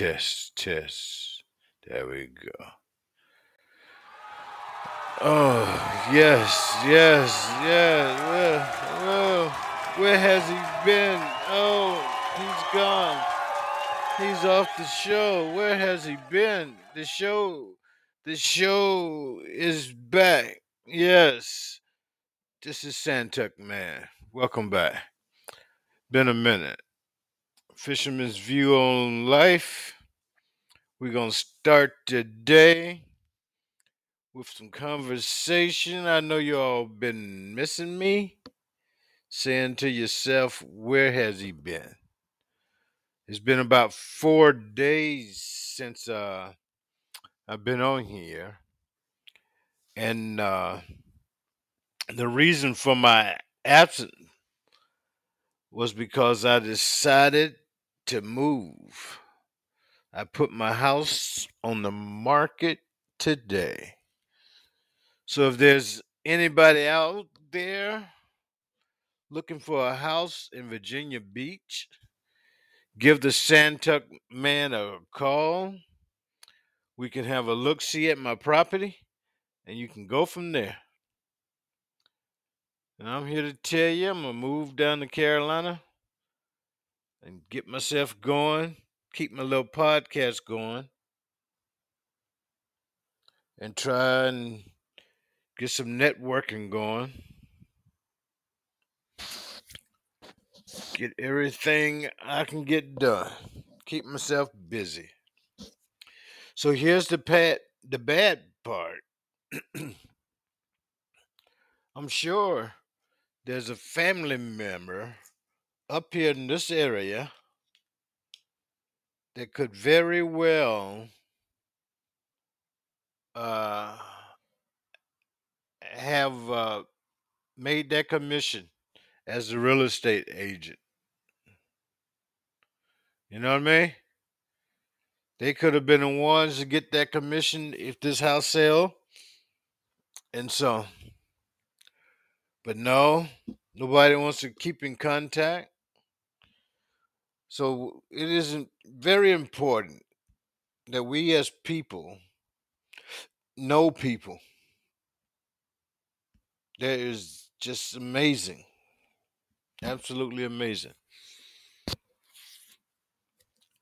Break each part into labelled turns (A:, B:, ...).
A: test, test. There we go. Oh, yes, yes, yes. Well, where has he been? Oh, he's gone. He's off the show. Where has he been? The show, the show is back. Yes, this is Santuck Man. Welcome back. Been a minute. Fisherman's View on Life. We're going to start today with some conversation. I know you all been missing me, saying to yourself, where has he been? It's been about four days since uh, I've been on here. And uh, the reason for my absence was because I decided to move. I put my house on the market today. So if there's anybody out there looking for a house in Virginia Beach, give the Santuck man a call. We can have a look see at my property and you can go from there. And I'm here to tell you I'm going to move down to Carolina and get myself going, keep my little podcast going, and try and get some networking going. Get everything I can get done. Keep myself busy. So here's the pat the bad part. I'm sure there's a family member up here in this area that could very well uh, have uh, made that commission as a real estate agent. You know what I mean? They could have been the ones to get that commission if this house sell. And so, but no, nobody wants to keep in contact. So it isn't very important that we as people know people. That is just amazing. Absolutely amazing.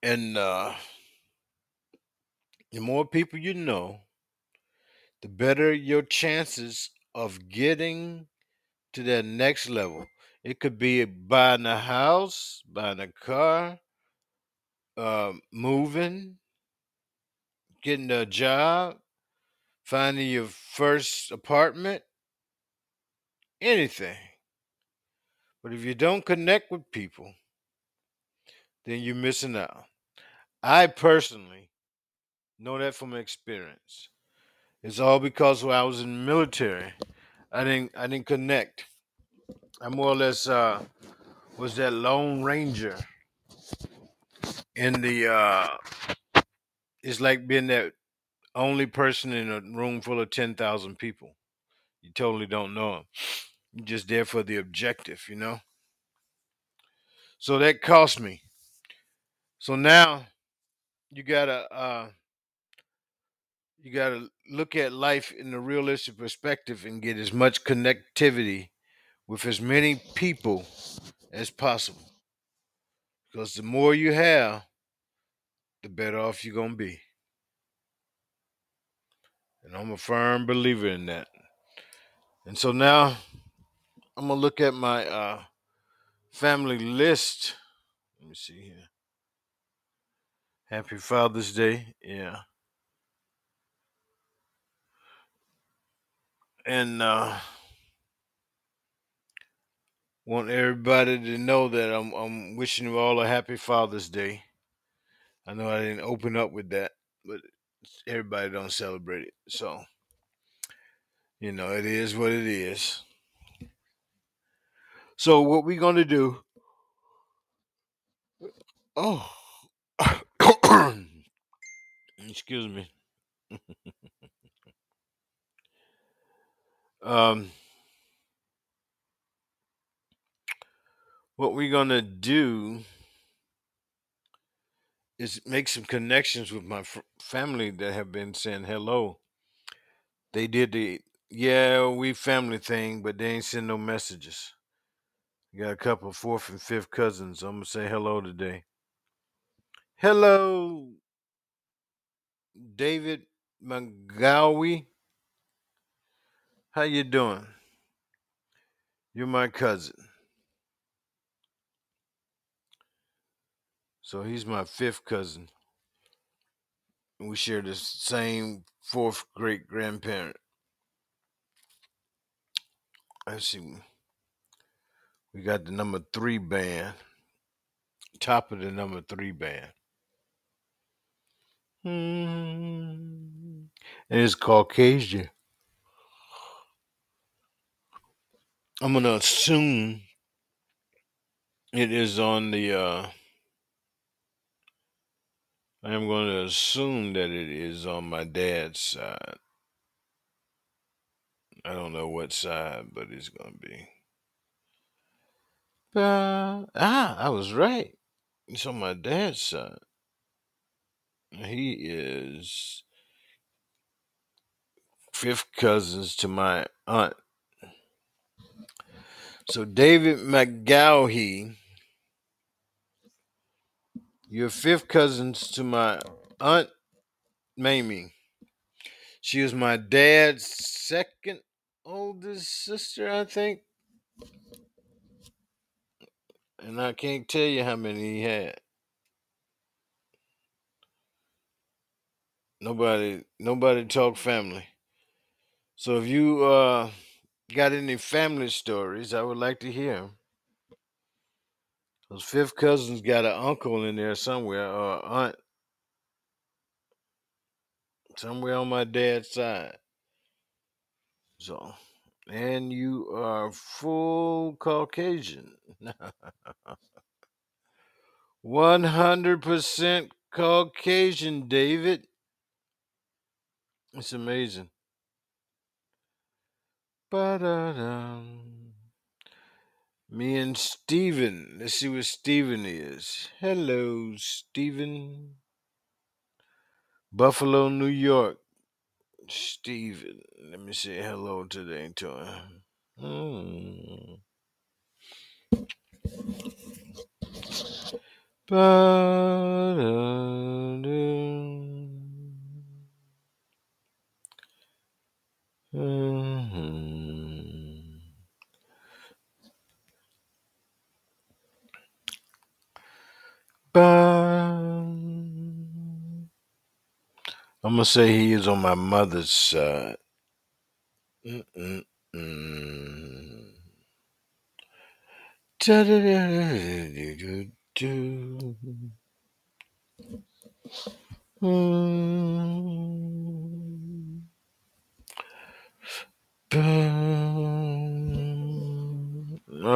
A: And uh the more people you know, the better your chances of getting to that next level. It could be buying a house, buying a car, uh, moving, getting a job, finding your first apartment, anything. But if you don't connect with people, then you're missing out. I personally know that from experience. It's all because when I was in the military, I didn't I didn't connect. I more or less uh, was that lone ranger in the uh, it's like being that only person in a room full of 10,000 people. You totally don't know them. You're just there for the objective, you know? So that cost me. So now you gotta uh you gotta look at life in a realistic perspective and get as much connectivity with as many people as possible. Because the more you have, the better off you're gonna be. And I'm a firm believer in that. And so now I'm gonna look at my uh family list. Let me see here. Happy Father's Day. Yeah. And uh want everybody to know that I'm I'm wishing you all a happy Father's Day. I know I didn't open up with that, but everybody don't celebrate it. So, you know, it is what it is. So what we're gonna do oh excuse me. Um what we gonna do is make some connections with my f- family that have been saying hello. They did the yeah, we family thing, but they ain't send no messages. Got a couple fourth and fifth cousins. I'm gonna say hello today. Hello, David McGowie. How you doing? You're my cousin. So he's my fifth cousin. We share the same fourth great grandparent. Let's see. We got the number three band. Top of the number three band. Hmm. And it's Caucasian. I'm gonna assume it is on the uh I am going to assume that it is on my dad's side. I don't know what side, but it's going to be. Uh, ah, I was right. It's on my dad's side. He is fifth cousins to my aunt. So David McGowhey, you're fifth cousins to my aunt Mamie. She was my dad's second oldest sister, I think. And I can't tell you how many he had. Nobody nobody talk family. So if you uh got any family stories, I would like to hear 'em. Those fifth cousins got an uncle in there somewhere or aunt somewhere on my dad's side. So and you are full Caucasian. 100% Caucasian, David. It's amazing. Ba-da-dum. Me and Steven. Let's see what Steven is. Hello, Steven. Buffalo, New York. Steven. Let me say hello today to him. Hmm. I'm gonna say he is on my mother's side. All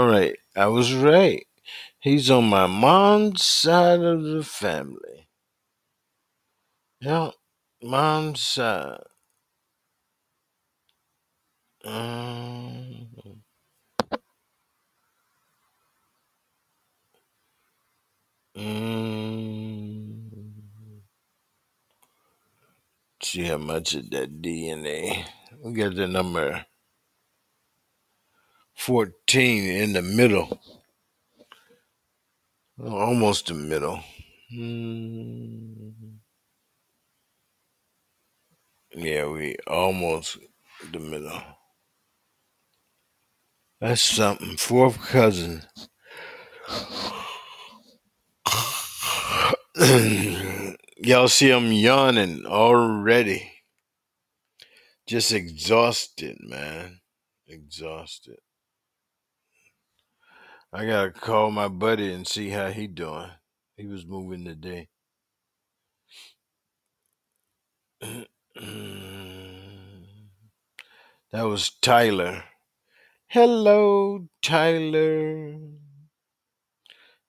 A: right, I was right. He's on my mom's side of the family. Yeah, mom's side. Mm. Mm. See how much of that DNA. We got the number 14 in the middle. Almost the middle. Mm. Yeah, we almost the middle. That's something. Fourth cousin. Y'all see I'm yawning already. Just exhausted, man. Exhausted. I gotta call my buddy and see how he doing. He was moving today. that was Tyler. Hello, Tyler.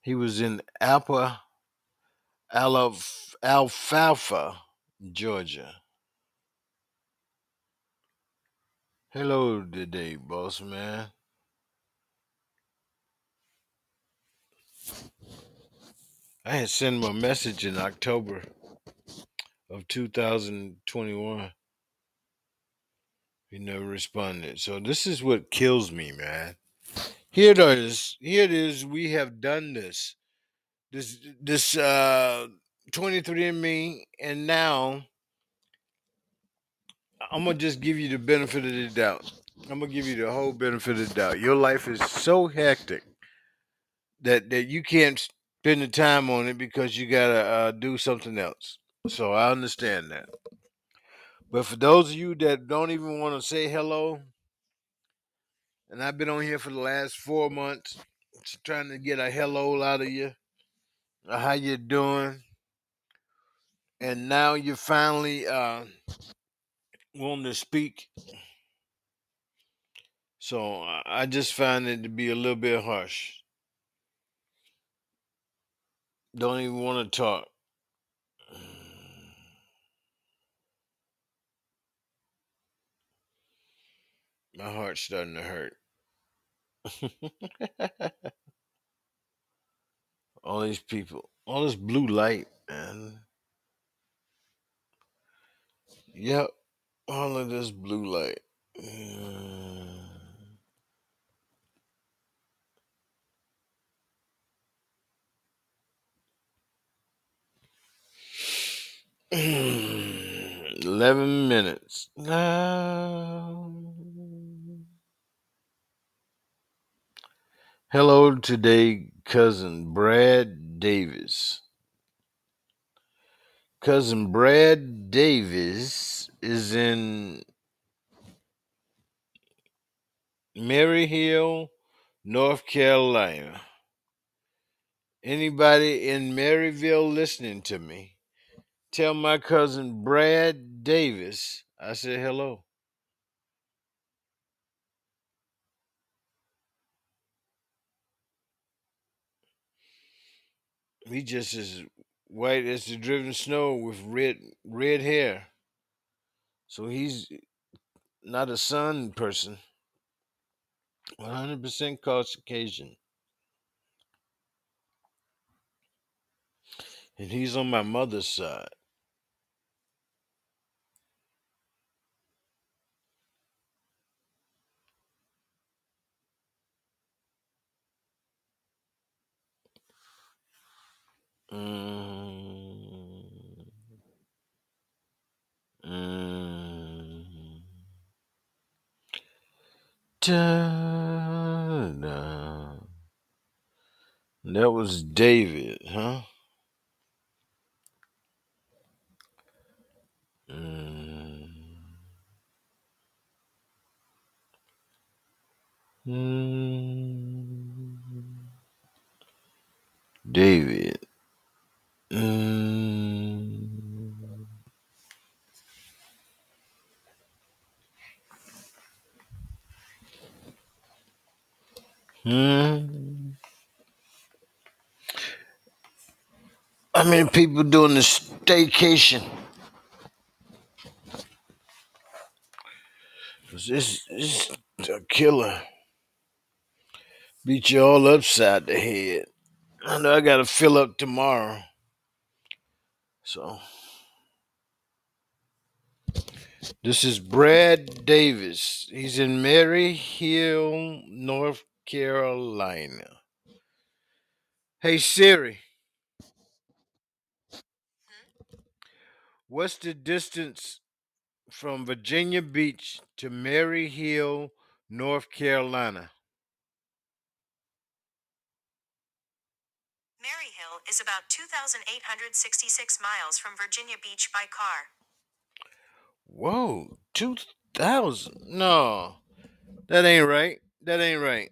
A: He was in Alpa, Alf, Alfalfa, Georgia. Hello today, boss man. I had sent him a message in October of 2021. He never responded. So this is what kills me, man. Here it is. Here it is. We have done this. This this uh 23andMe, and now I'm gonna just give you the benefit of the doubt. I'm gonna give you the whole benefit of the doubt. Your life is so hectic that that you can't spend the time on it because you gotta uh, do something else. So I understand that. But for those of you that don't even want to say hello, and I've been on here for the last four months trying to get a hello out of you, uh, how you doing, and now you finally uh, to speak. So I just find it to be a little bit harsh. Don't even want to talk. My heart's starting to hurt. all these people, all this blue light, man. Yep, all of this blue light. Eleven minutes. Now. Hello today, cousin Brad Davis. Cousin Brad Davis is in Maryhill, North Carolina. Anybody in Maryville listening to me, tell my cousin Brad Davis I said hello. He just as white as the driven snow with red red hair. So he's not a sun person. 100% Caucasian. And he's on my mother's side. Mm, mm, da-da. That was David, huh? Mm, mm, David. Mm, hmm. How many people doing the staycation? 'Cause this, this is a killer. Beat you all upside the head. I know I gotta fill up tomorrow. So this is Brad Davis. He's in Mary Hill, North Carolina. Hey Siri, what's the distance from Virginia Beach to Mary Hill, North Carolina?
B: Mary Hill is about 2,866 miles from Virginia Beach by car.
A: Whoa, two thousand? No, that ain't right. That ain't right.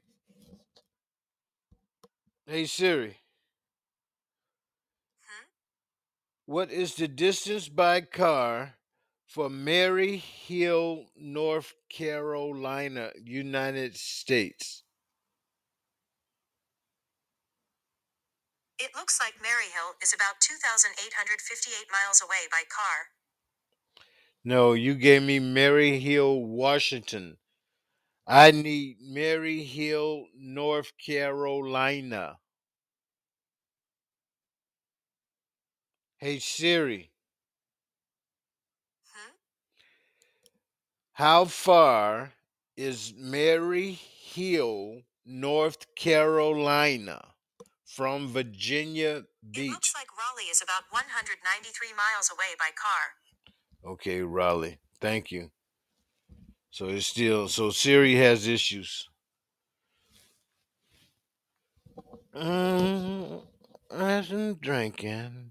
A: Hey Siri,
B: Hmm?
A: What is the distance by car from Mary Hill, North Carolina, United States?
B: It looks like Maryhill is about 2,858 miles away by car.
A: No, you gave me Mary Hill, Washington. I need Mary Hill, North Carolina. Hey Siri,
B: Hmm?
A: how far is Mary Hill, North Carolina from Virginia Beach?
B: It
A: Beach?
B: looks like Raleigh is about 193 miles away by car.
A: Okay, Raleigh. Thank you. So it's still so Siri has issues. Mm, I've been drinking.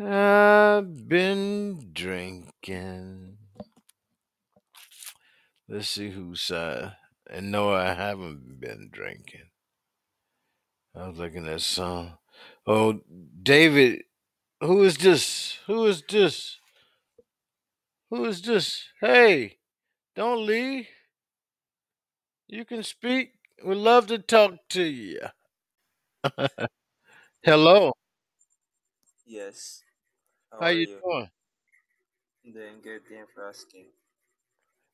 A: I've been drinking. Let's see who's side. And no, I haven't been drinking. I was looking at song. Oh, David, who is this? Who is this? Who is this? Hey, don't leave. You can speak. We'd love to talk to you. Hello.
C: Yes. How
A: How
C: are
A: you
C: you?
A: doing?
C: Doing good. Thank for asking.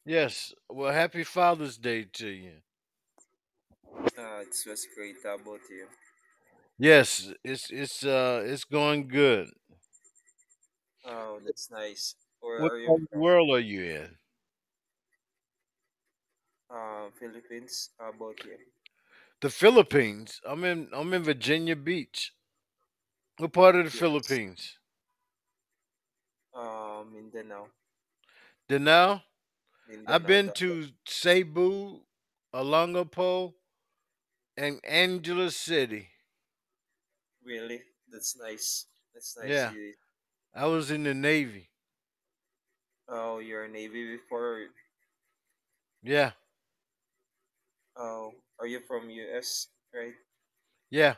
A: Yes. Well, happy Father's Day to you.
C: Uh, it was great. How about you?
A: Yes, it's it's uh it's going good.
C: Oh, that's nice. Where
A: What
C: are you
A: part of the
C: from?
A: world are you in?
C: Uh, Philippines. How about you?
A: The Philippines. I'm in I'm in Virginia Beach. What part of the
C: Yes.
A: Philippines?
C: Um, Mindanao.
A: Danao? I've
C: Mindanao.
A: been to Cebu, Olongapo, and Angeles City.
C: really? That's nice. That's nice.
A: Yeah,
C: You,
A: I was in the Navy.
C: oh, you're a Navy before.
A: Yeah,
C: Oh, are you from US? Right?
A: yeah.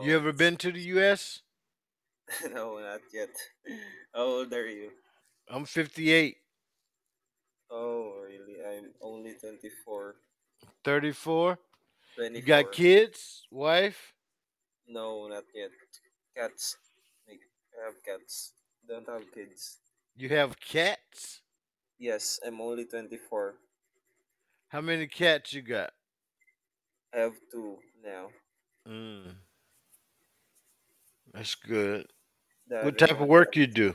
A: You ever been to the U.S.?
C: no, not yet. How old are you?
A: I'm 58,
C: Oh, really? I'm only 24.
A: 34. You got kids, wife?
C: No, not yet. Cats. I have cats. Don't have kids.
A: You have cats?
C: Yes, I'm only 24.
A: How many cats you got?
C: I have two now.
A: Mm, that's good.
C: The
A: What type of work you do?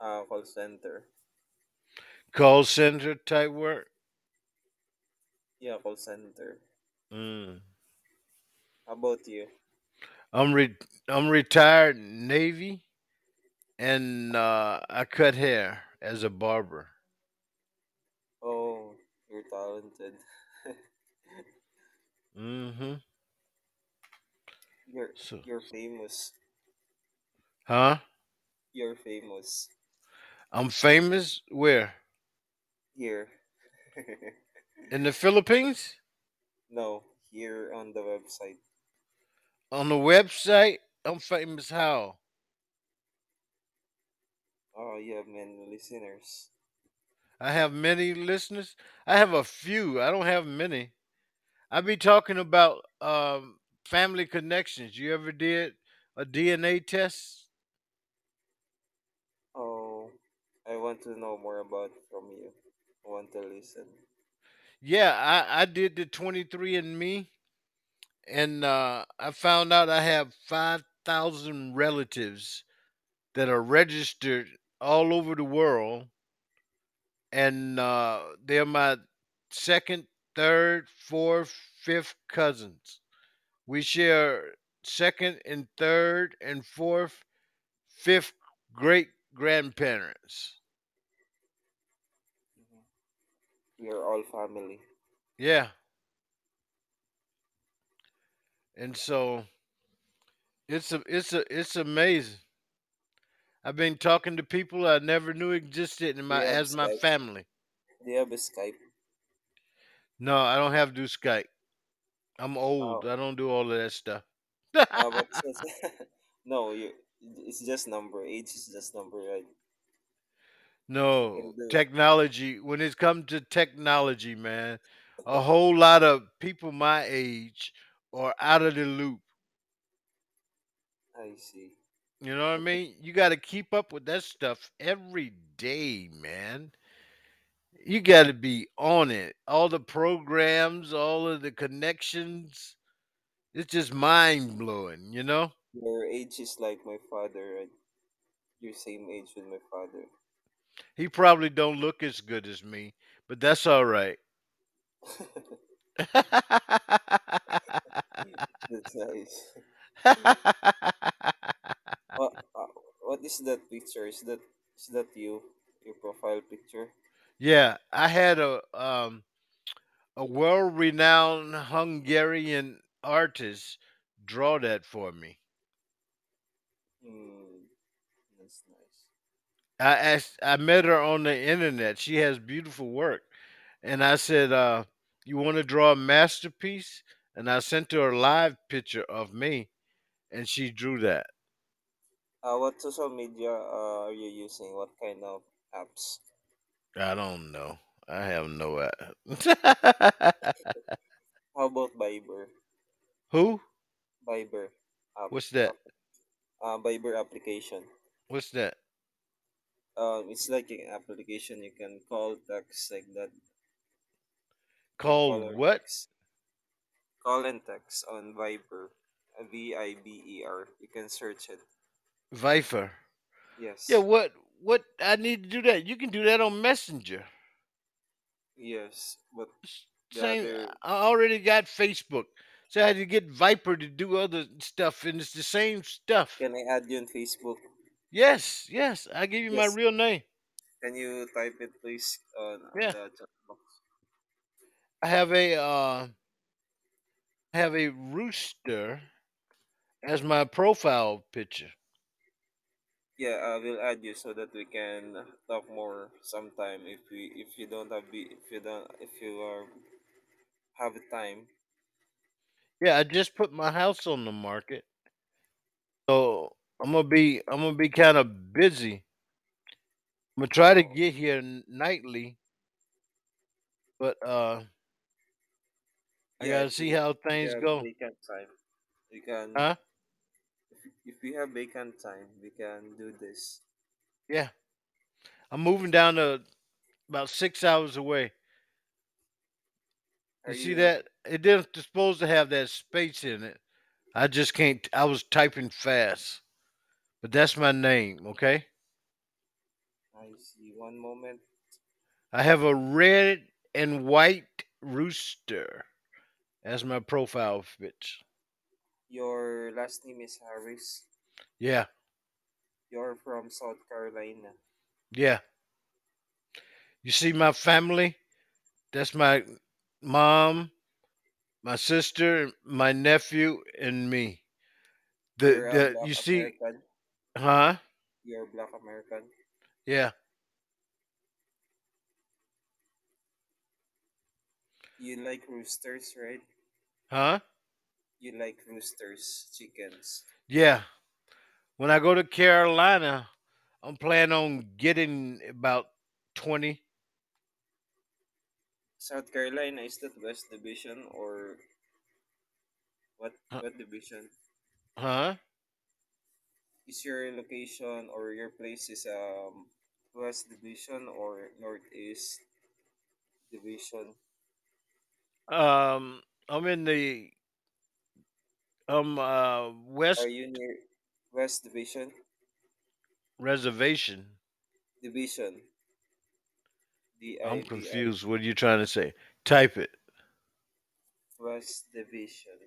C: uh, call center.
A: Call center type work?
C: Yeah, call center.
A: Mm.
C: How about you?
A: I'm re- I'm retired Navy, and uh, I cut hair as a barber.
C: Oh, you're talented.
A: Mm-hmm.
C: You're
A: So,
C: you're famous.
A: huh?
C: You're famous
A: I'm famous where?
C: here.
A: In the Philippines?
C: no, here on the website.
A: On the website? I'm famous how?
C: Oh, you have many listeners.
A: I have many listeners. I have a few. I don't have many. I be talking about um, family connections. You ever did a DNA test?
C: Oh, I want to know more about from you. I want to listen.
A: Yeah, I, I did the 23andMe, and uh, I found out I have 5,000 relatives that are registered all over the world, and uh, they're my second, third, fourth, fifth cousins. We share second and third and fourth, fifth great grandparents.
C: We are all family.
A: Yeah, and so it's a it's a it's amazing. I've been talking to people I never knew existed in my as my family.
C: Do you have a Skype?
A: No, I don't have do Skype. I'm
C: Oh,
A: old. I don't do all of that stuff.
C: but since no, you it's just number. Age is just number, right?
A: No,
C: do.
A: technology. When it's come to technology, man, a whole lot of people my age are out of the loop.
C: I see.
A: You know what I mean? You got to keep up with that stuff every day, man. You got to be on it. All the programs, all of the connections. it's just mind blowing, you know.
C: Your age is like my father, right? Your same age with my father.
A: He probably don't look as good as me, but that's all right.
C: That's nice. What, uh, what is that picture? Is that is that you? Your profile picture?
A: Yeah, I had a um a world renowned Hungarian artist draw that for me.
C: Hmm, that's nice.
A: I asked, I met her on the internet. She has beautiful work, and I said, uh, "You want to draw a masterpiece?" And I sent her a live picture of me, and she drew that.
C: Uh, what social media uh, are you using? What kind of apps?
A: I don't know. I have no idea.
C: How about Viber?
A: Who?
C: Viber app.
A: What's that?
C: Uh, Viber application.
A: What's that?
C: Um, it's like an application you can call, text like that. Call or
A: what?
C: text. Call and text on Viber. V I B E R. You can search it.
A: Viper.
C: Yes. Yeah.
A: What? What? I need to do that. You can do that on Messenger.
C: Yes. But
A: Same. I already got Facebook, so I had to get Viper to do other stuff, and it's the same stuff.
C: can I add you on Facebook?
A: Yes, yes. I give you my real name.
C: Can you type it please on
A: Yeah.
C: the chat box?
A: I have a uh, I have a rooster as my profile picture.
C: Yeah, I will add you so that we can talk more sometime if we if you don't have be if you don't if you are have time.
A: Yeah, I just put my house on the market, so I'm gonna be I'm gonna be kind of busy. I'm gonna try to
C: Oh,
A: get here n- nightly, but uh, I
C: yeah,
A: gotta see
C: you
A: how
C: you
A: things go.
C: vacant time, you can
A: Huh?
C: If we have vacant time, we can do this.
A: Yeah, I'm moving down to about six hours away.
C: Are
A: You see that? It didn't supposed to have that space in it. I just can't. I was typing fast, but that's my name. Okay.
C: I see one moment.
A: I have a red and white rooster as my profile picture.
C: Your last name is Harris.
A: Yeah,
C: You're from South Carolina.
A: yeah. You see my family? That's my mom, my sister, my nephew, and me. The
C: You're
A: the you see,
C: American.
A: huh?
C: You're black American.
A: Yeah.
C: You like roosters, right?
A: Huh?
C: You like roosters, chickens.
A: Yeah. When I go to Carolina, I'm planning on getting about twenty.
C: South Carolina is that West Division or what?
A: Huh?
C: What division?
A: Huh?
C: Is your location or your place is um West Division or Northeast Division?
A: Um, I'm in the um uh West Are
C: you near West Division?
A: reservation.
C: Division. D I
A: I'm
C: V I.
A: confused. What are you trying to say? Type it.
C: West Division.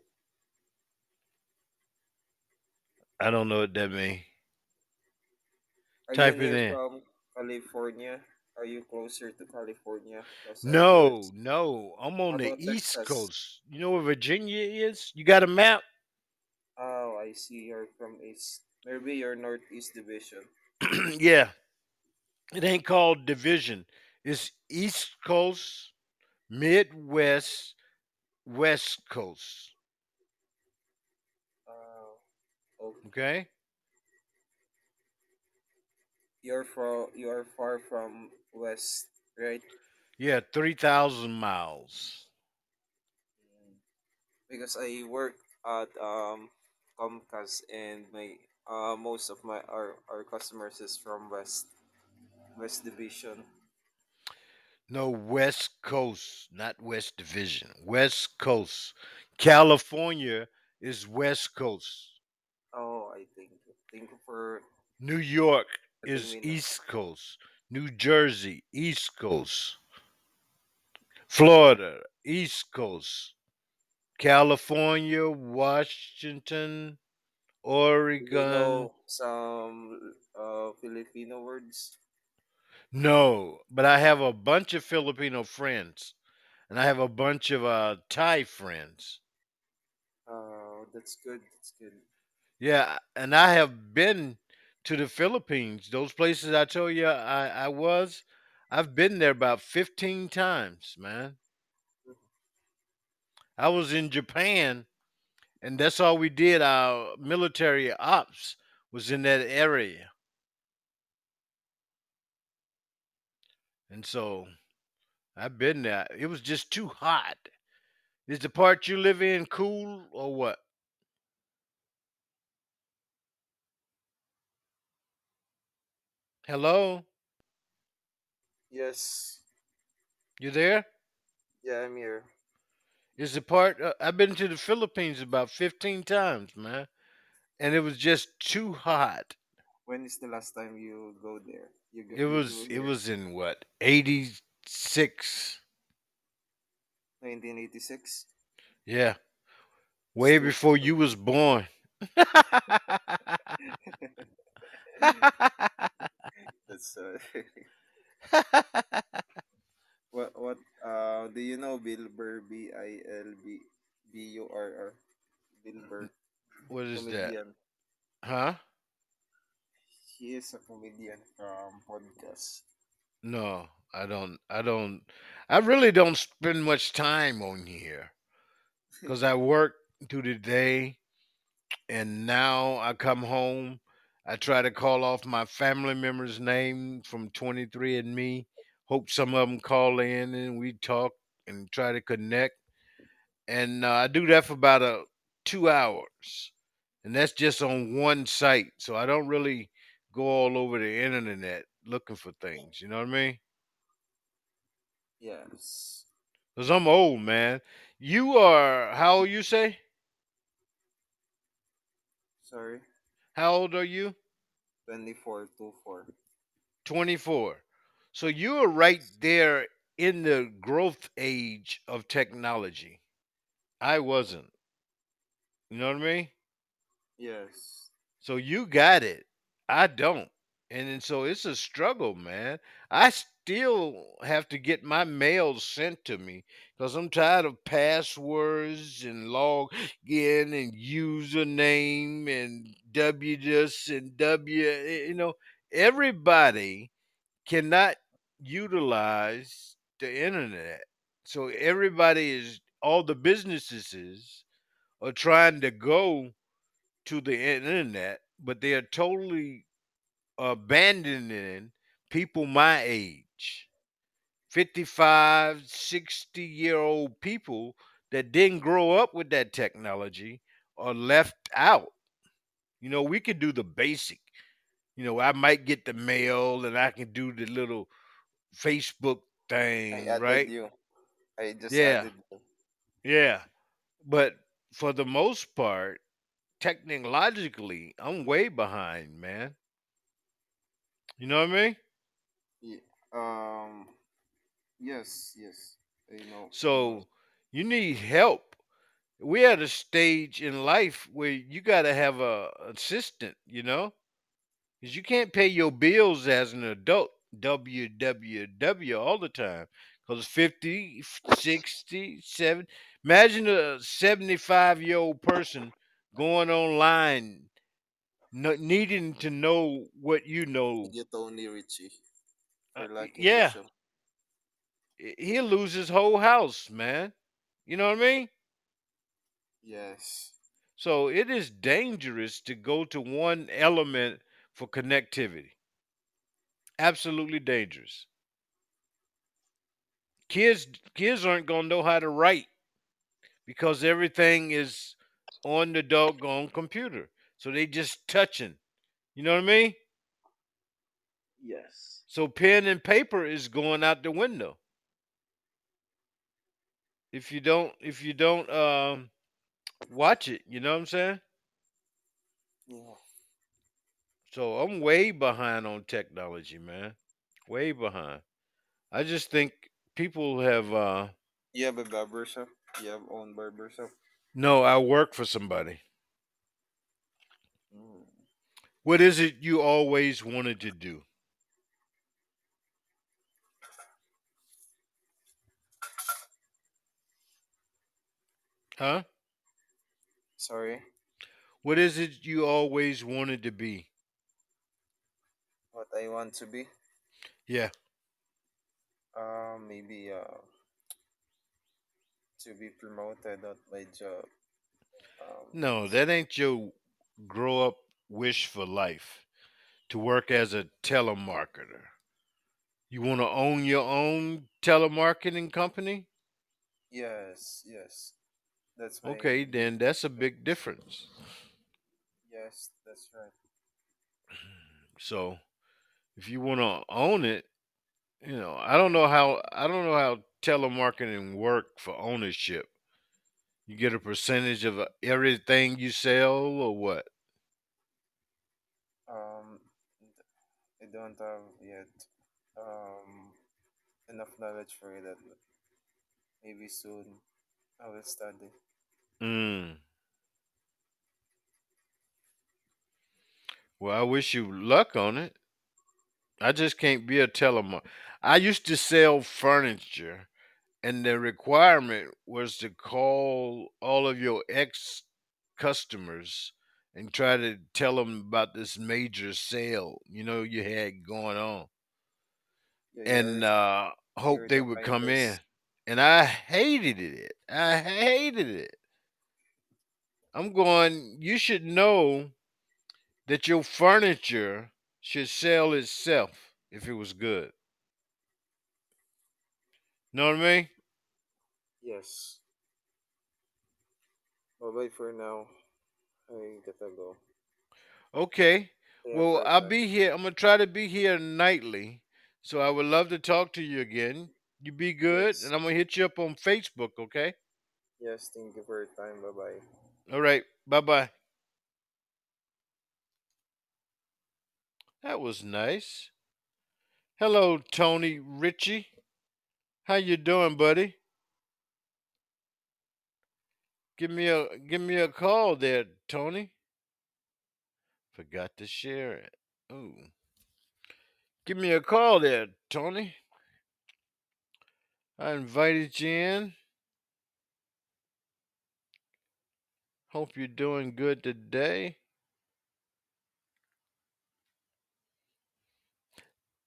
A: I don't know what that means.
C: Are you
A: Type it
C: near
A: in.
C: from California? Are you closer to California? I
A: No,
C: West.
A: no. I'm
C: How
A: on the
C: about
A: East
C: Texas?
A: Coast. You know where Virginia is? You got a map?
C: Oh, I see. You're from East. Maybe you're Northeast Division.
A: yeah. It ain't called division. It's East Coast, Midwest, West Coast.
C: Oh, oh,
A: Okay?
C: you're from you're far from West, right?
A: Yeah, 3,000 miles.
C: Mm. Because I work at um Comcast and my uh most of my our our customers is from West West Division.
A: No, West Coast, not West Division. West Coast. California is West Coast.
C: Oh, I think. Thank you for
A: New York is. East Coast. New Jersey, East Coast. Florida, East Coast. California, Washington,
C: Do you
A: Oregon.
C: know some uh, Filipino words?
A: No, but I have a bunch of Filipino friends, and I have a bunch of uh, Thai friends.
C: Uh, that's good. That's good.
A: Yeah, and I have been to the Philippines. Those places I told you I, I was, I've been there about 15 times, man. I was in Japan, and that's all we did. Our military ops was in that area. And so I've been there. It was just too hot. Is the part you live in cool or what? Hello?
C: Yes.
A: You there?
C: Yeah, I'm here.
A: Is a part uh, I've been to the Philippines about 15 times, man. And it was just too hot.
C: When is the last time you go there? You go,
A: It was it was in what? 86.
C: 1986.
A: Yeah. Way
C: Still
A: before you was born.
C: That's uh, what what uh do you know Bill Burr B I L B B U R R Bill Burr
A: what is that?
C: comedian.
A: Huh?
C: He is a comedian from podcast.
A: No, I don't I don't I really don't spend much time on here cuz I work through the day and now I come home. I try to call off my family members' name from 23andMe. Hope some of them call in and we talk and try to connect. And uh, I do that for about a two hours, and that's just on one site. So I don't really go all over the internet looking for things. You know what I mean?
C: Yes.
A: Cause I'm old, man. You are how old you say?
C: Sorry.
A: How old are you?
C: 24 to 4.
A: 24. So you are right there in the growth age of technology. I wasn't. You know what I mean?
C: Yes.
A: So you got it. I don't. And then so it's a struggle, man. I still have to get my mail sent to me because I'm tired of passwords and log in and username and W this and W. eh, You know, everybody cannot utilize the internet. So everybody is, all the businesses are trying to go to the internet, but they are totally abandoning people my age 55, 60 year old people that didn't grow up with that technology are left out. You know, we could do the basic. You know, I might get the mail and I can do the little Facebook thing, right?
C: you. I just
A: Yeah, yeah. But for the most part, technologically, I'm way behind, man. You know what I mean?
C: Ye- Um yes, yes. Know. Know.
A: So you need help. We're at a stage in life where you got to have a assistant, you know, because you can't pay your bills as an adult. WWW all the time. Because 50, 60, 70. Imagine a 75 year old person going online no, needing to know what you know.
C: Tony Richie
A: Uh,
C: for
A: y-
C: liking the
A: yeah, he'll lose his whole house, man. You know what I mean?
C: Yes.
A: So it is dangerous to go to one element for connectivity. Absolutely dangerous. Kids kids aren't gonna know how to write because everything is on the doggone computer. So they just touching. You know what I mean?
C: Yes.
A: So pen and paper is going out the window. If you don't if you don't um watch it. You know what I'm saying?
C: Yeah.
A: So I'm way behind on technology, man. Way behind. I just think people have. uh
C: You have a barber shop. You have own barber shop.
A: No, I work for somebody.
C: Mm.
A: What is it you always wanted to do? Huh?
C: Sorry.
A: What is it you always wanted to be?
C: I want to be?
A: Yeah.
C: Uh, maybe uh, to be promoted at my job. Um,
A: No, that ain't your grow up wish for life. To work as a telemarketer. You want to own your own telemarketing company?
C: yes, yes. That's my
A: Okay, then that's a
C: big
A: difference.
C: Yes, that's right.
A: So, if you want to own it, you know, I don't know how I don't know how telemarketing work for ownership. You get a percentage of uh, everything you sell or what?
C: Um, I don't have yet um enough knowledge for that. Maybe soon I will study.
A: Mm. Well, I wish you luck on it. I just can't be a telemarketer. I used to sell furniture, and the requirement was to call all of your ex customers and try to tell them about this major sale you know you had going on,
C: Yeah,
A: and uh, hope they would come in. And I hated it. I hated it. I'm going. You should know that your furniture should sell itself if it was good. Know what I mean?
C: Yes. Bye bye for now. I gotta go.
A: Okay.
C: For
A: Well, I'll be here. I'm gonna try to be here nightly. So I would love to talk to you again. You be good,
C: Yes.
A: and I'm gonna hit you up on Facebook. Okay.
C: Yes, thank you for your time. Bye bye.
A: All right. Bye bye. That was nice. Hello, Tony Ritchie. How you doing, buddy? Give me a give me a call there, Tony. Forgot to share it. Ooh. Give me a call there, Tony. I invited you in. Hope you're doing good today. But um,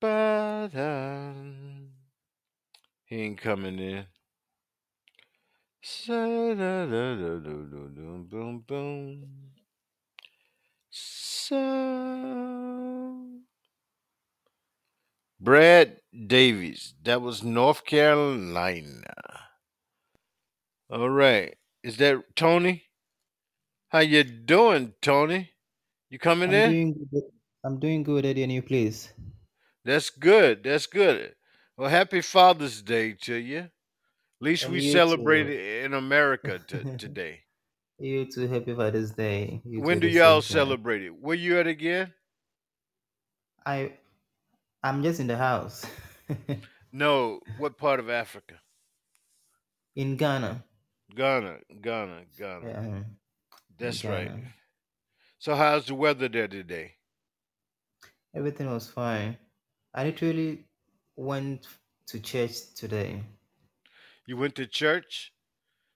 A: he ain't coming in. Sa-da-da-da-da-da-da, Boom, boom. So, Brad Davies. That was North Carolina. All right. Is that Tony? How you doing, Tony? You coming
D: I'm
A: in?
D: doing. I'm doing good at your new place.
A: That's good. That's good. Well, happy Father's Day to you. At least
D: And
A: we celebrate
D: too.
A: it in America t- today.
D: you too. Happy Father's Day. You
A: When do y'all
D: same time.
A: celebrate it? Where you at again?
D: I I'm just in the house.
A: No, what part of Africa?
D: in Ghana.
A: Ghana, Ghana, Ghana.
D: Yeah, mm, in
A: That's right. So how's the weather there today?
D: Everything was fine. I literally went to church today.
A: You went to church?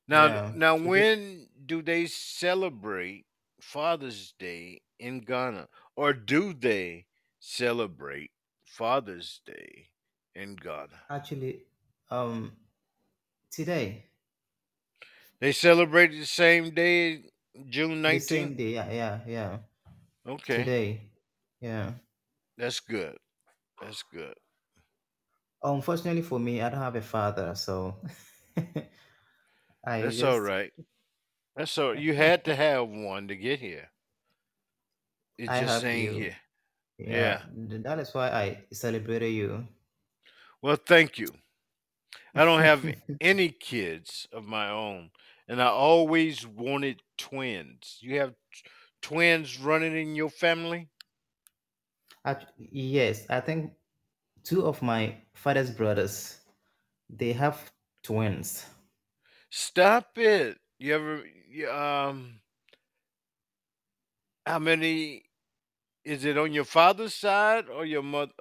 A: Now
D: Yeah.
A: now when do they celebrate Father's Day in Ghana? Or do they celebrate Father's Day in Ghana?
D: actually um today.
A: They celebrate the same day, June
D: The same
A: 19th?
D: day, yeah, yeah, yeah.
A: Okay.
D: Today. Yeah.
A: That's good. That's good.
D: Unfortunately for me, I don't have a father, so I
A: That's all
D: just
A: right. That's all you had to have one to get here. It
D: I
A: just
D: have
A: ain't
D: you.
A: here.
D: Yeah,
A: Yeah.
D: that is why I celebrated you.
A: Well, thank you. I don't have any kids of my own. and I always wanted twins. You have t- twins running in your family?
D: Act- yes, I think two of my father's brothers they have twins.
A: Stop it. You ever you, um how many is it on your father's side or your mother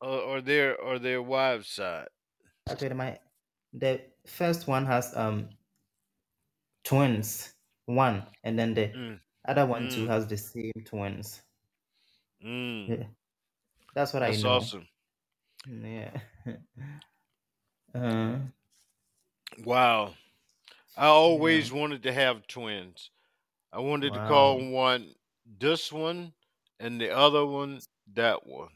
A: or, or their or their wives' side?
D: Actually, my the first one has um twins, one, and then the
A: Mm,
D: other one too
A: mm,
D: has the same twins.
A: mm.
D: Yeah, that's what I
A: That's
D: know.
A: awesome.
D: Yeah. uh,
A: Wow. I
D: yeah.
A: always wanted to have twins. I wanted to call one this one and the other one that one.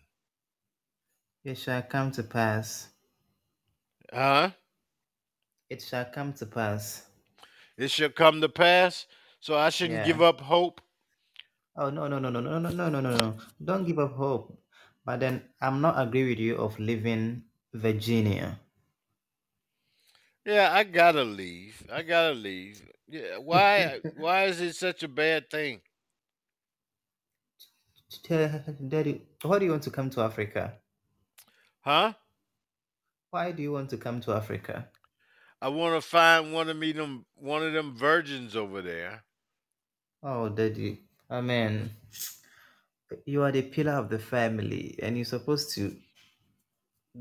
D: It shall come to pass.
A: Huh?
D: It shall come to pass.
A: It shall come to pass. So I shouldn't give up hope.
D: Oh no no no no no no no no no no! Don't give up hope. But then I'm not agree with you of leaving Virginia.
A: Yeah, I gotta leave. I gotta leave. Yeah, why? Why is it such a bad thing?
D: Daddy, why do you want to come to Africa?
A: Huh?
D: Why do you want to come to Africa?
A: I want to find one of me them one of them virgins over there.
D: Oh, Daddy, I mean, you are the pillar of the family, and you're supposed to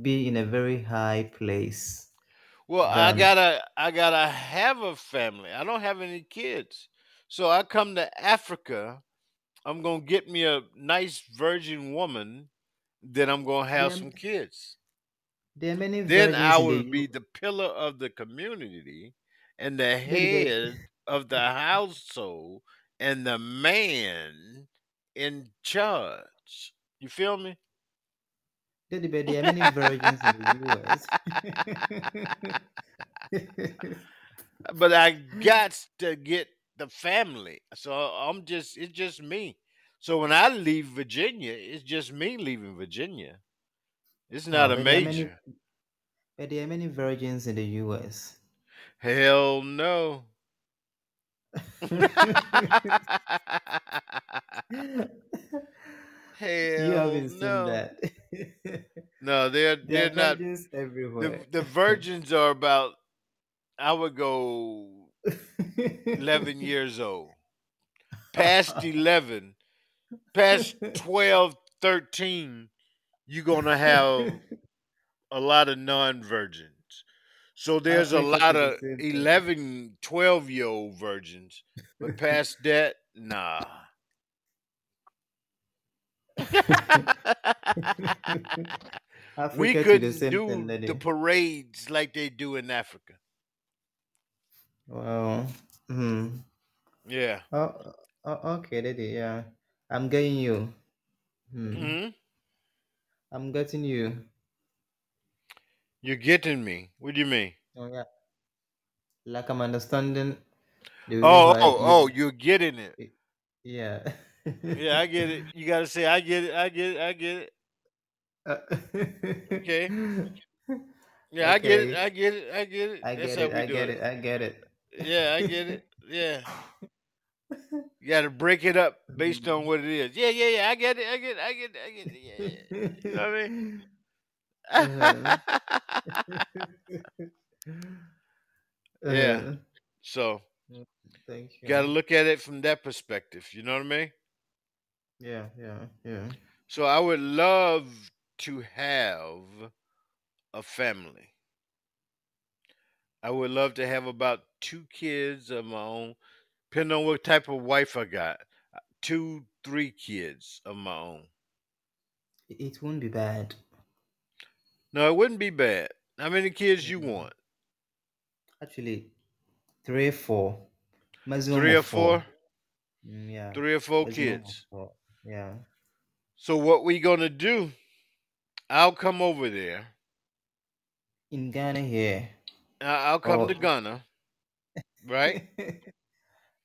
D: be in a very high place
A: Well, I
D: than
A: gotta I gotta have a family. I don't have any kids, so I come to Africa. I'm gonna get me a nice virgin woman. Then I'm gonna have
D: there.
A: some kids.
D: There are many
A: Then I
D: virgins in the
A: will be the pillar of the community and the head of the household and the man in charge. You feel me?
D: There are many virgins in the US.
A: but I got to get the family. So I'm just it's just me. So when I leave Virginia, it's just me leaving Virginia. It's not a
D: there many,
A: major.
D: but there are many virgins in the US.
A: Hell no.
D: You
A: Hell
D: haven't seen
A: no.
D: that.
A: No, they're
D: there are
A: they're not
D: virgins
A: the
D: everywhere.
A: the virgins are about I would go 11 years old. Past 11, past 12, 13, you're going to have a lot of non-virgins. So there's a lot of
D: same
A: 11, 12 year old virgins, but past that, nah. we
D: Africa to the
A: couldn't
D: thing,
A: do the parades like they do in Africa.
D: Wow. Hmm.
A: Yeah.
D: Oh, oh, okay, Daddy. Yeah, I'm getting you. Hmm.
A: hmm
D: I'm getting you.
A: You're getting me. What do you mean?
D: Oh yeah, like I'm understanding the reason
A: Oh,
D: why
A: oh, oh,
D: you.
A: you're getting it.
D: Yeah.
A: Yeah, I get it. You gotta say, I get it, I get it, I get it. Okay. Yeah, I get it,
D: okay.
A: I get it, I get it.
D: I
A: That's
D: get
A: how
D: it.
A: we
D: I
A: do
D: get
A: it.
D: it. I get it.
A: Yeah, I get it. Yeah. You gotta break it up based on what it is. Yeah, yeah, yeah. I get it, I get it, I get it, I get it. Yeah, yeah. You know what I mean?
D: Uh-huh.
A: yeah. So
D: Thank
A: you gotta look at it from that perspective. You know what I mean?
D: Yeah, yeah, yeah.
A: So I would love to have a family. I would love to have about two kids of my own, depending on what type of wife I got. Two, three kids of my own.
D: It won't be bad.
A: No, it wouldn't be bad. How many kids you
D: Mm,
A: want?
D: Actually, three, or four, maximum
A: Three or four?
D: four. Mm, yeah,
A: Three or four
D: maximum of
A: kids.
D: four. Yeah.
A: So what we gonna do? I'll come over there.
D: In Ghana here,
A: I- I'll come to
D: or
A: Ghana, right?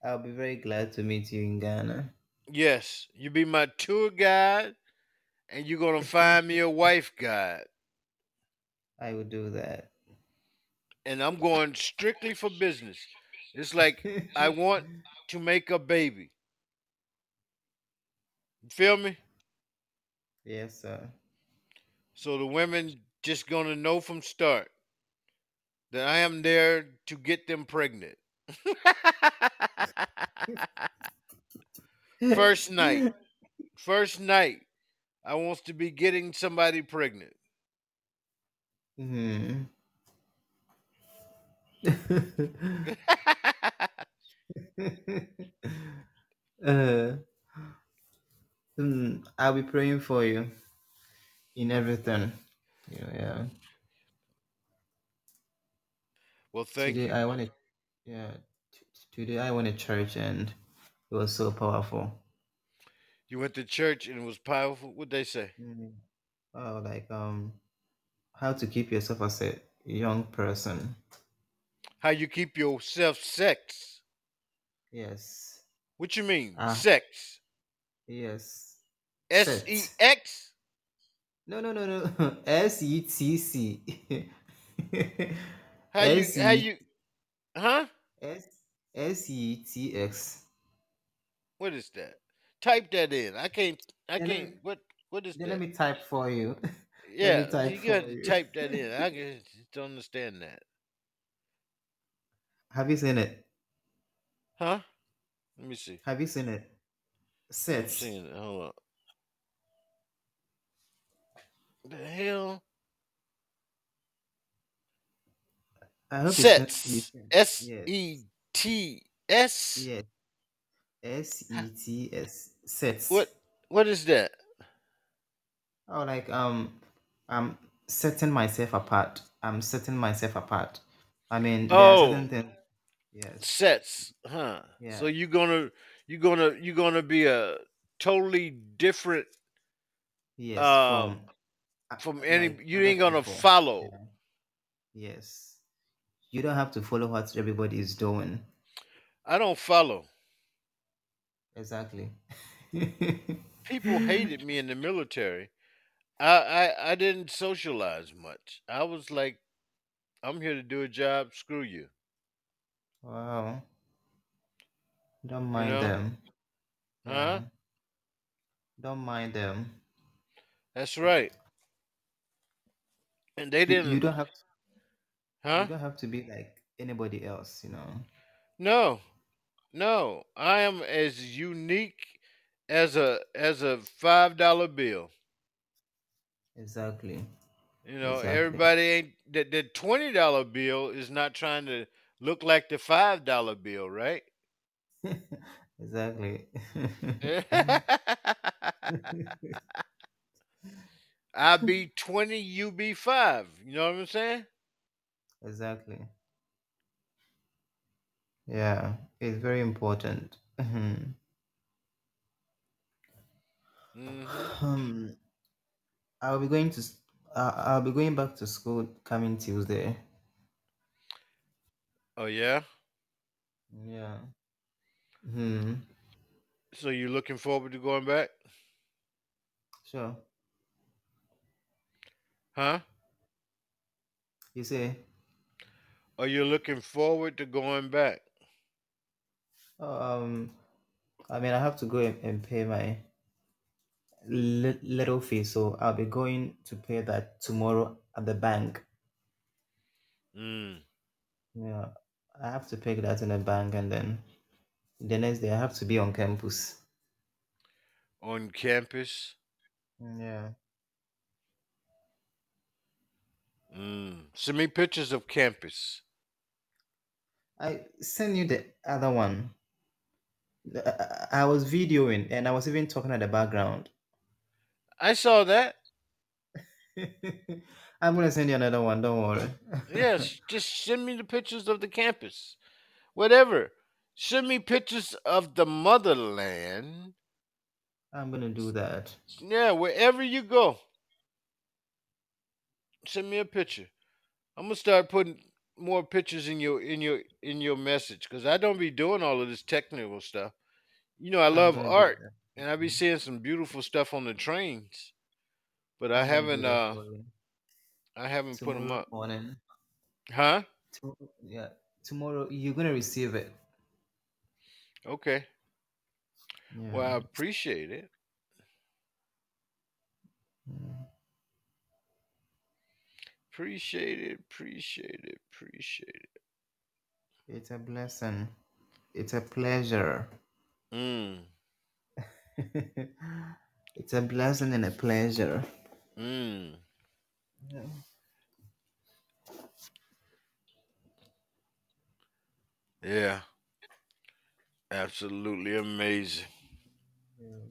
D: I'll be very glad to meet you in Ghana.
A: Yes, you be my tour guide, and you're gonna find me a wife guide.
D: I would do that.
A: and I'm going strictly for business. It's like I want to make a baby. You feel me?
D: yes, sir.
A: So the women just gonna know from start that I am there to get them pregnant. First night. First night. I wants to be getting somebody pregnant.
D: Hmm. uh, mm, I'll be praying for you in everything. Yeah, yeah.
A: well, thank
D: Today
A: you.
D: I went to yeah. t- Today I went to church and it was so powerful.
A: You went to church and it was powerful. What'd they say?
D: Mm. Oh, like um, how to keep yourself as a young person.
A: How you keep yourself sex.
D: Yes.
A: What you mean?
D: Ah,
A: Sex.
D: yes.
A: S E X.
D: No, no, no, no. S E T C.
A: How you how you huh?
D: S S E T X.
A: What is that? Type that in. I can't I
D: Then let me
A: can't what what is
D: then let me type for you.
A: Yeah, you got to type that in. I can- don't understand that.
D: Have you seen it?
A: Huh? Let me see.
D: Have you seen it? Sets.
A: seeing it. Hold on. The hell?
D: I hope it's not you
A: Sets. S. E T S.
D: Yes. S E T S. Sets.
A: What what is that?
D: Oh, like um, I'm setting myself apart. I'm setting myself apart. I mean, there are certain
A: Oh,
D: things. Yes.
A: sets, huh?
D: Yeah.
A: So you're gonna you're gonna you're gonna be a totally different
D: Yes.
A: um
D: From uh,
A: from any
D: like
A: you
D: other
A: ain't gonna
D: people.
A: follow.
D: Yeah. Yes. You don't have to follow what everybody is doing.
A: I don't follow.
D: Exactly.
A: People hated me in the military. I, I I didn't socialize much. I was like, I'm here to do a job. Screw you.
D: Wow. Don't
A: You
D: mind
A: know?
D: them.
A: Huh?
D: Yeah. Don't mind them.
A: That's right. And they
D: You, you
A: didn't.
D: You don't have you
A: Huh?
D: You don't have to be like anybody else, you know.
A: No, no. I am as unique as a as a five dollar bill.
D: Exactly.
A: You know,
D: Exactly.
A: everybody ain't that the twenty dollar bill is not trying to look like the five dollar bill, right?
D: exactly.
A: I be twenty, you be five. You know what I'm saying?
D: exactly. Yeah, it's very important. Mhm.
A: hmm
D: um, I'll be going to s- uh, I'll be going back to school coming Tuesday.
A: Oh yeah.
D: Yeah. Hmm.
A: So you looking forward to going back?
D: Sure.
A: Huh?
D: You say?
A: Are you looking forward to going back?
D: Um, I mean, I have to go and, and pay my li- little fee, so I'll be going to pay that tomorrow at the bank.
A: Mm.
D: Yeah, I have to pay that in the bank, and then the next day I have to be on campus.
A: On campus?
D: Yeah.
A: Mm. Send me pictures of campus.
D: I send you the other one. I I was videoing and I was even talking at the background.
A: I saw that.
D: I'm gonna send you another one. Don't worry.
A: Yes, just send me the pictures of the campus. Whatever. Send me pictures of the motherland.
D: I'm gonna do that.
A: Yeah, wherever you go. Send me a picture. I'm gonna start putting more pictures in your in your in your message because I don't be doing all of this technical stuff. You know, I love art
D: that.
A: And I be seeing some beautiful stuff on the trains, but I
D: I'm gonna do
A: haven't uh I haven't put them up.
D: morning.
A: Huh?
D: Yeah, tomorrow you're gonna receive it.
A: Okay. Well, I appreciate it.
D: Mm.
A: Appreciate it. Appreciate it. Appreciate it.
D: It's a blessing. It's a pleasure.
A: Mm.
D: it's a blessing and a pleasure.
A: Mm.
D: Yeah.
A: Yeah. Absolutely amazing.
D: Yeah.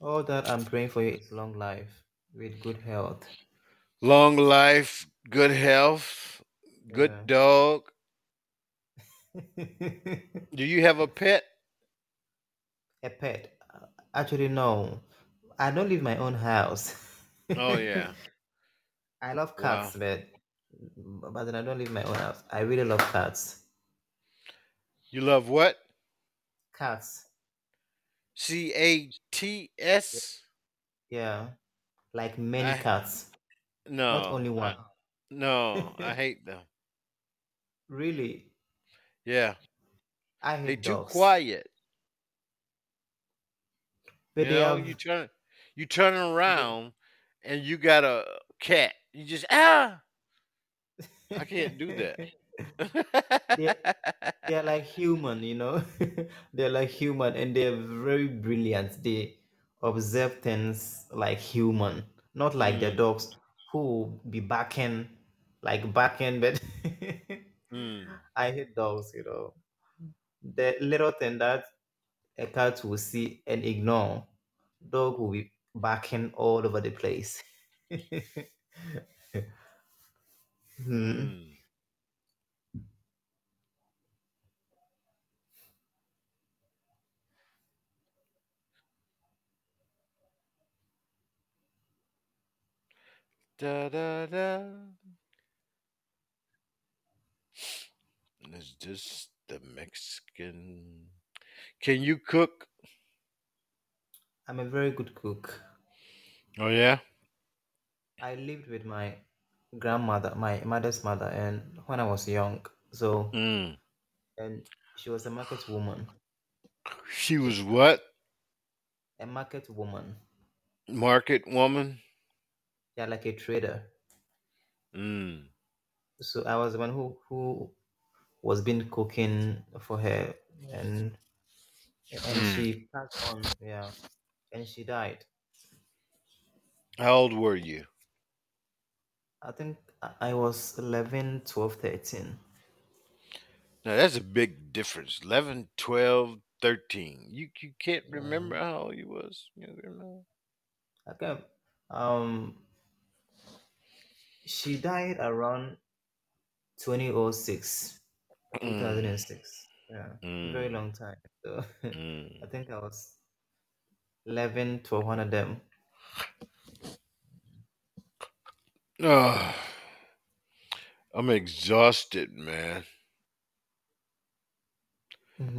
D: All that I'm praying for you is long life with good health.
A: Long life, good health, good
D: Yeah.
A: dog. Do you have a pet?
D: a pet? Actually, no. I don't leave my own house.
A: Oh yeah.
D: I love
A: Wow.
D: cats, but but then I don't leave my own house. I really love cats.
A: You love what?
D: Cats.
A: C A T S?
D: Yeah. Like many
A: I
D: cats.
A: no.
D: Not only
A: I,
D: one.
A: no, I hate them.
D: Really.
A: Yeah.
D: I
A: They
D: hate
A: too
D: dogs.
A: quiet. You
D: they
A: know, you turn you turn around and you got a cat. You just ah I can't do that.
D: they they are like human, you know. they're like human and they're very brilliant. They observe things like human, not like the
A: mm,
D: dogs who be barking like barking, but
A: mm.
D: I hate dogs, you know. The little thing that a cat will see and ignore, dog will be barking all over the place. Hmm.
A: Mm. Da da da. Is this the Mexican? Can you cook?
D: I'm a very good cook.
A: Oh yeah.
D: I lived with my grandmother, my mother's mother, and when I was young, so
A: Mm.
D: and she was a market woman,
A: She was what?
D: a market woman,
A: Market woman.
D: yeah, like a trader.
A: Mm.
D: So I was the one who who was been cooking for her, and and
A: Mm.
D: she passed on, yeah, and she died.
A: How old were you?
D: I think I was 11, 12, 13.
A: Now that's a big difference. 11, 12, 13. You you can't remember how old you was? that?
D: I can um she died around 2006.
A: Mm.
D: 2006. Yeah, very
A: Mm.
D: long time. So I
A: Mm.
D: think I was 11, 12, one of them.
A: Ah, I'm exhausted, man.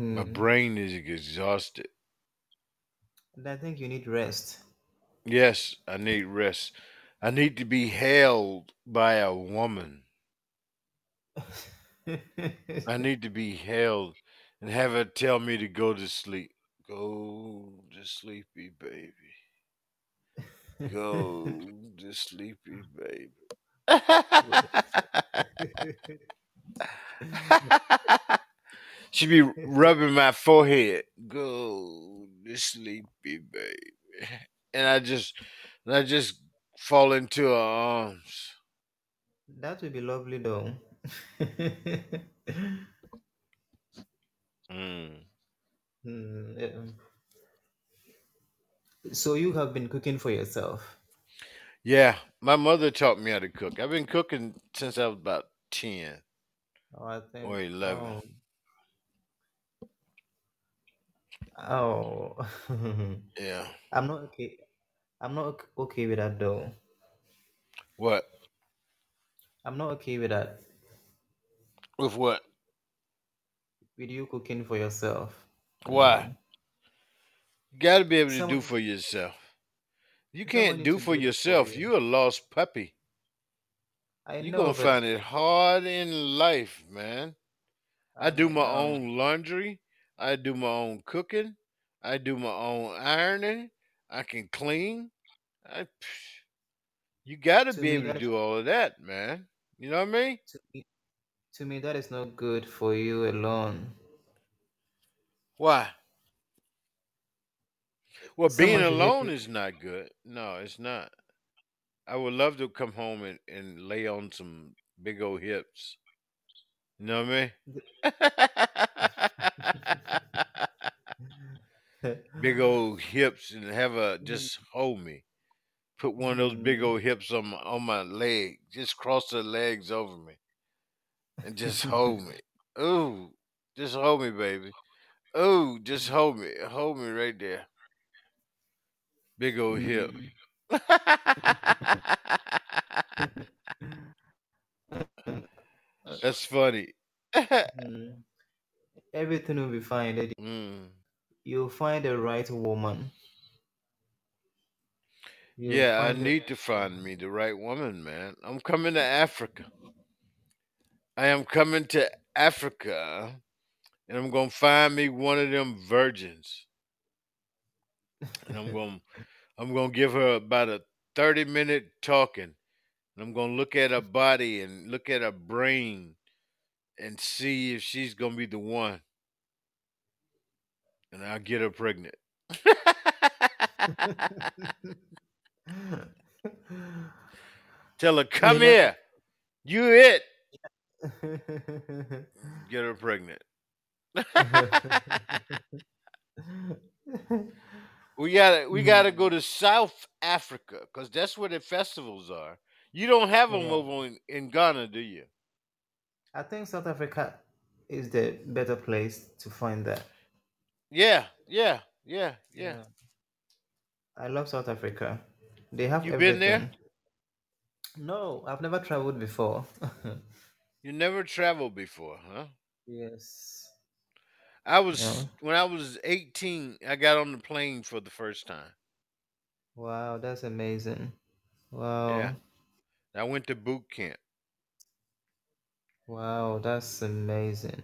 A: My
D: hmm
A: brain is exhausted.
D: And I think you need rest.
A: Yes, I need rest. I need to be held by a woman. I need to be held and have her tell me to go to sleep. Go to sleepy baby. Go to sleepy baby. she be rubbing my forehead. Go to sleepy baby. And I just and I just fall into her arms.
D: That would be lovely though.
A: Mm.
D: Yeah. So you have been cooking for yourself.
A: Yeah, my mother taught me how to cook. I've been cooking since I was about 10
D: Oh, I think.
A: or 11.
D: Oh, oh.
A: Yeah.
D: I'm not okay. I'm not ok- okay with that though.
A: What?
D: I'm not okay with that.
A: With what?
D: With you cooking for yourself.
A: Why? You got to be able to do for yourself. You can't do for
D: do it for
A: yourself.
D: you.
A: You're a lost puppy.
D: I
A: You're
D: know,
A: going to
D: but
A: find it hard in life, man. I do my
D: um,
A: own laundry. I do my own cooking. I do my own ironing. I can clean. I, you got to
D: to
A: be
D: me
A: able to do all of that, man. You know what I mean?
D: to me, to me that is not good for you alone.
A: Why? Well, being
D: Someone should help
A: alone
D: you.
A: is not good. No, it's not. I would love to come home and, and lay on some big old hips. You know what I mean? big old hips and have her just hold me. Put one of those big
D: Hmm.
A: old hips on my on my leg. Just cross the legs over me and just hold me. Ooh, just hold me, baby. Ooh, just hold me. Hold me right there. Big old hip. That's funny.
D: Everything will be fine, Daddy.
A: mm.
D: You'll find the right woman. You'll
A: Yeah, I
D: find the
A: need to find me the right woman, man. I'm coming to Africa. I am coming to Africa and I'm gonna find me one of them virgins. And I'm gonna I'm gonna give her about a 30 minute talking. And I'm gonna look at her body and look at her brain and see if she's gonna be the one. And I'll get her pregnant. Tell her, come here. You it. Get her pregnant. we gotta we gotta go
D: Hmm.
A: to South Africa because that's where the festivals are. You don't have them
D: yeah,
A: over in, in Ghana, do you?
D: I think South Africa is the better place to find that.
A: Yeah, yeah, yeah, yeah.
D: Yeah, I love South Africa. They have
A: You been there?
D: everything. No, I've never traveled before.
A: You never traveled before, huh?
D: yes.
A: I
D: Yeah.
A: was when I was 18, I got on the plane for the first time.
D: Wow, that's amazing.
A: Yeah.
D: Wow.
A: I went to boot camp.
D: Wow, that's amazing.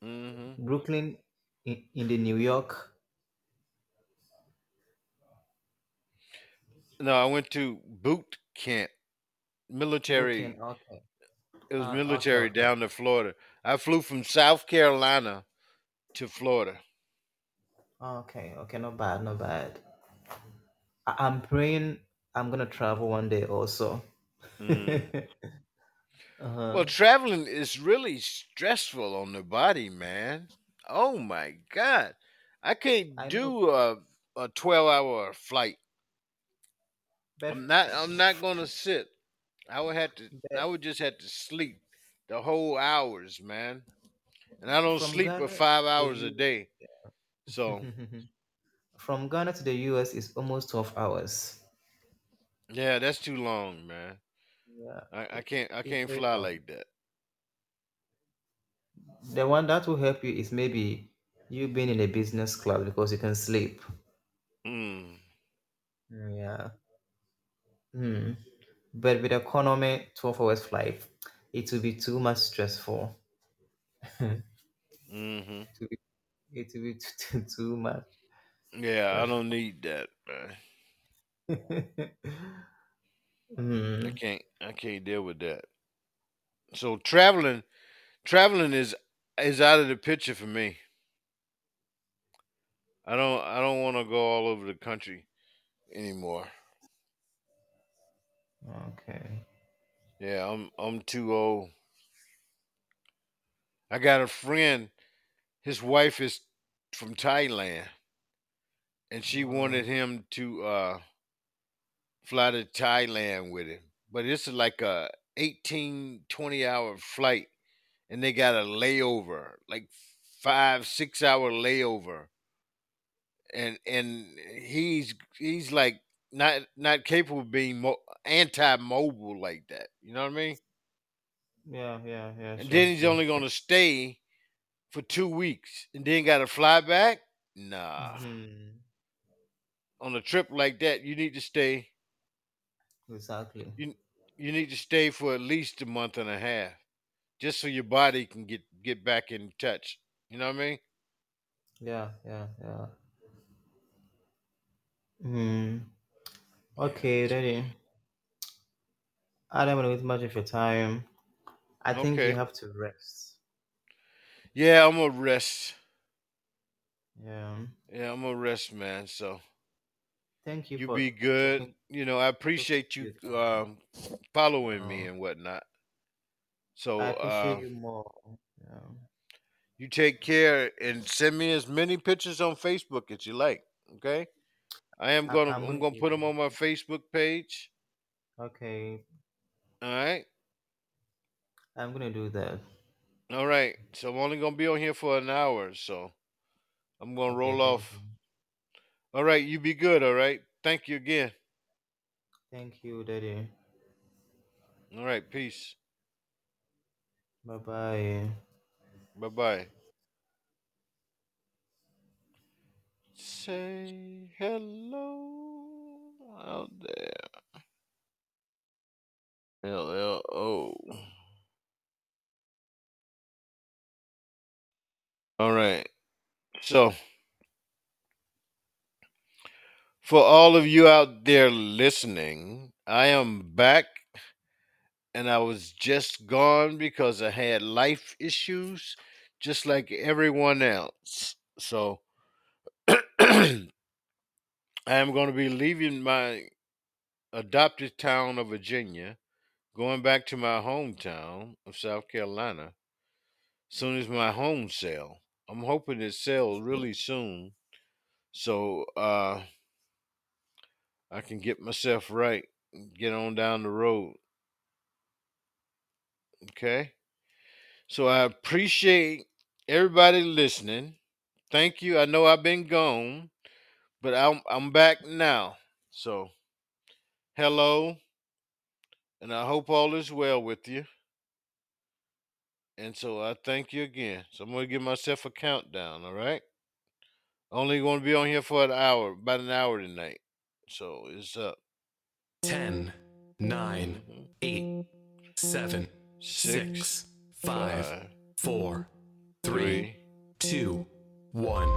A: hmm
D: Brooklyn in, in the New York.
A: No, I went to boot camp,
D: Brooklyn,
A: military.
D: okay.
A: It was
D: Uh,
A: military
D: okay.
A: down to Florida. I flew from South Carolina to Florida.
D: Okay, okay, not bad, not bad. I, I'm praying I'm gonna travel one day also.
A: Mm.
D: uh-huh.
A: Well, traveling is really stressful on the body, man. Oh my God. I can't
D: I know,
A: do a, a 12 hour flight.
D: but
A: I'm not I'm not gonna sit. I would have to I would just have to sleep the whole hours, man. And I don't
D: from
A: sleep
D: Ghana
A: five hours a day. So
D: from Ghana to the US is almost 12 hours.
A: yeah, that's too long, man.
D: Yeah,
A: I, I can't I
D: it's
A: can't
D: very
A: fly
D: long.
A: like that.
D: The one that will help you is maybe you being in a business class because you can sleep.
A: Mm.
D: Yeah. Hmm. But with economy 12 hours flight, it will be too much stressful. it
A: hmm
D: will be, it will be too, too much
A: Yeah, I don't need that, man. I can't I can't deal with that. So traveling traveling is is out of the picture for me. I don't I don't want to go all over the country anymore.
D: Okay.
A: Yeah, I'm I'm too old. I got a friend. His wife is from Thailand, and she wanted him to uh, fly to Thailand with him. But it's like a 18 20 hour flight, and they got a layover, like five six hour layover, and and he's he's like not not capable of being mo- anti-mobile like that. You know what I mean?
D: Yeah, yeah, yeah,
A: And
D: sure,
A: then he's
D: sure,
A: only gonna stay for two weeks, and then got to fly back. Nah,
D: hmm
A: on a trip like that, you need to stay.
D: Exactly.
A: You you need to stay for at least a month and a half. just so your body can get get back in touch. You know what I mean?
D: Yeah, yeah, yeah. Hmm. Okay, Daddy. I don't want to waste much of your time. I think you
A: Okay.
D: have to rest.
A: Yeah, I'm gonna rest.
D: Yeah.
A: Yeah, I'm gonna rest, man. So
D: Thank you
A: you
D: for
A: be good.
D: taking
A: You know, I appreciate you
D: your time.
A: um, following me
D: Oh,
A: and whatnot.
D: I
A: So
D: appreciate
A: uh,
D: you more. Yeah.
A: you take care and send me as many pictures on Facebook as you like. Okay. I am gonna
D: I'm
A: I'm
D: gonna
A: put them on my Facebook page.
D: Okay,
A: All right.
D: I'm gonna do that.
A: All right. So I'm only gonna be on here for an hour, so I'm gonna roll off. All right. You be good. All right. Thank you again.
D: Thank you, Daddy.
A: All right. Peace.
D: Bye bye.
A: Bye bye. Say hello out there. L L O. All right. So for all of you out there listening, I am back and I was just gone because I had life issues just like everyone else. So I am going to be leaving my adopted town of Virginia, going back to my hometown of South Carolina, soon as my home sell. I'm hoping it sells really soon, so uh, I can get myself right, and get on down the road. Okay, so I appreciate everybody listening. Thank you. I know I've been gone, but I'm I'm back now. So hello, and I hope all is well with you. And so I thank you again. So I'm gonna give myself a countdown. All right. Only going to be on here for an hour, about an hour tonight. So it's up.
E: 10, 9,
A: hmm
E: 8, 7,
A: Six,
E: 5, 4,
A: three,
E: 2, one.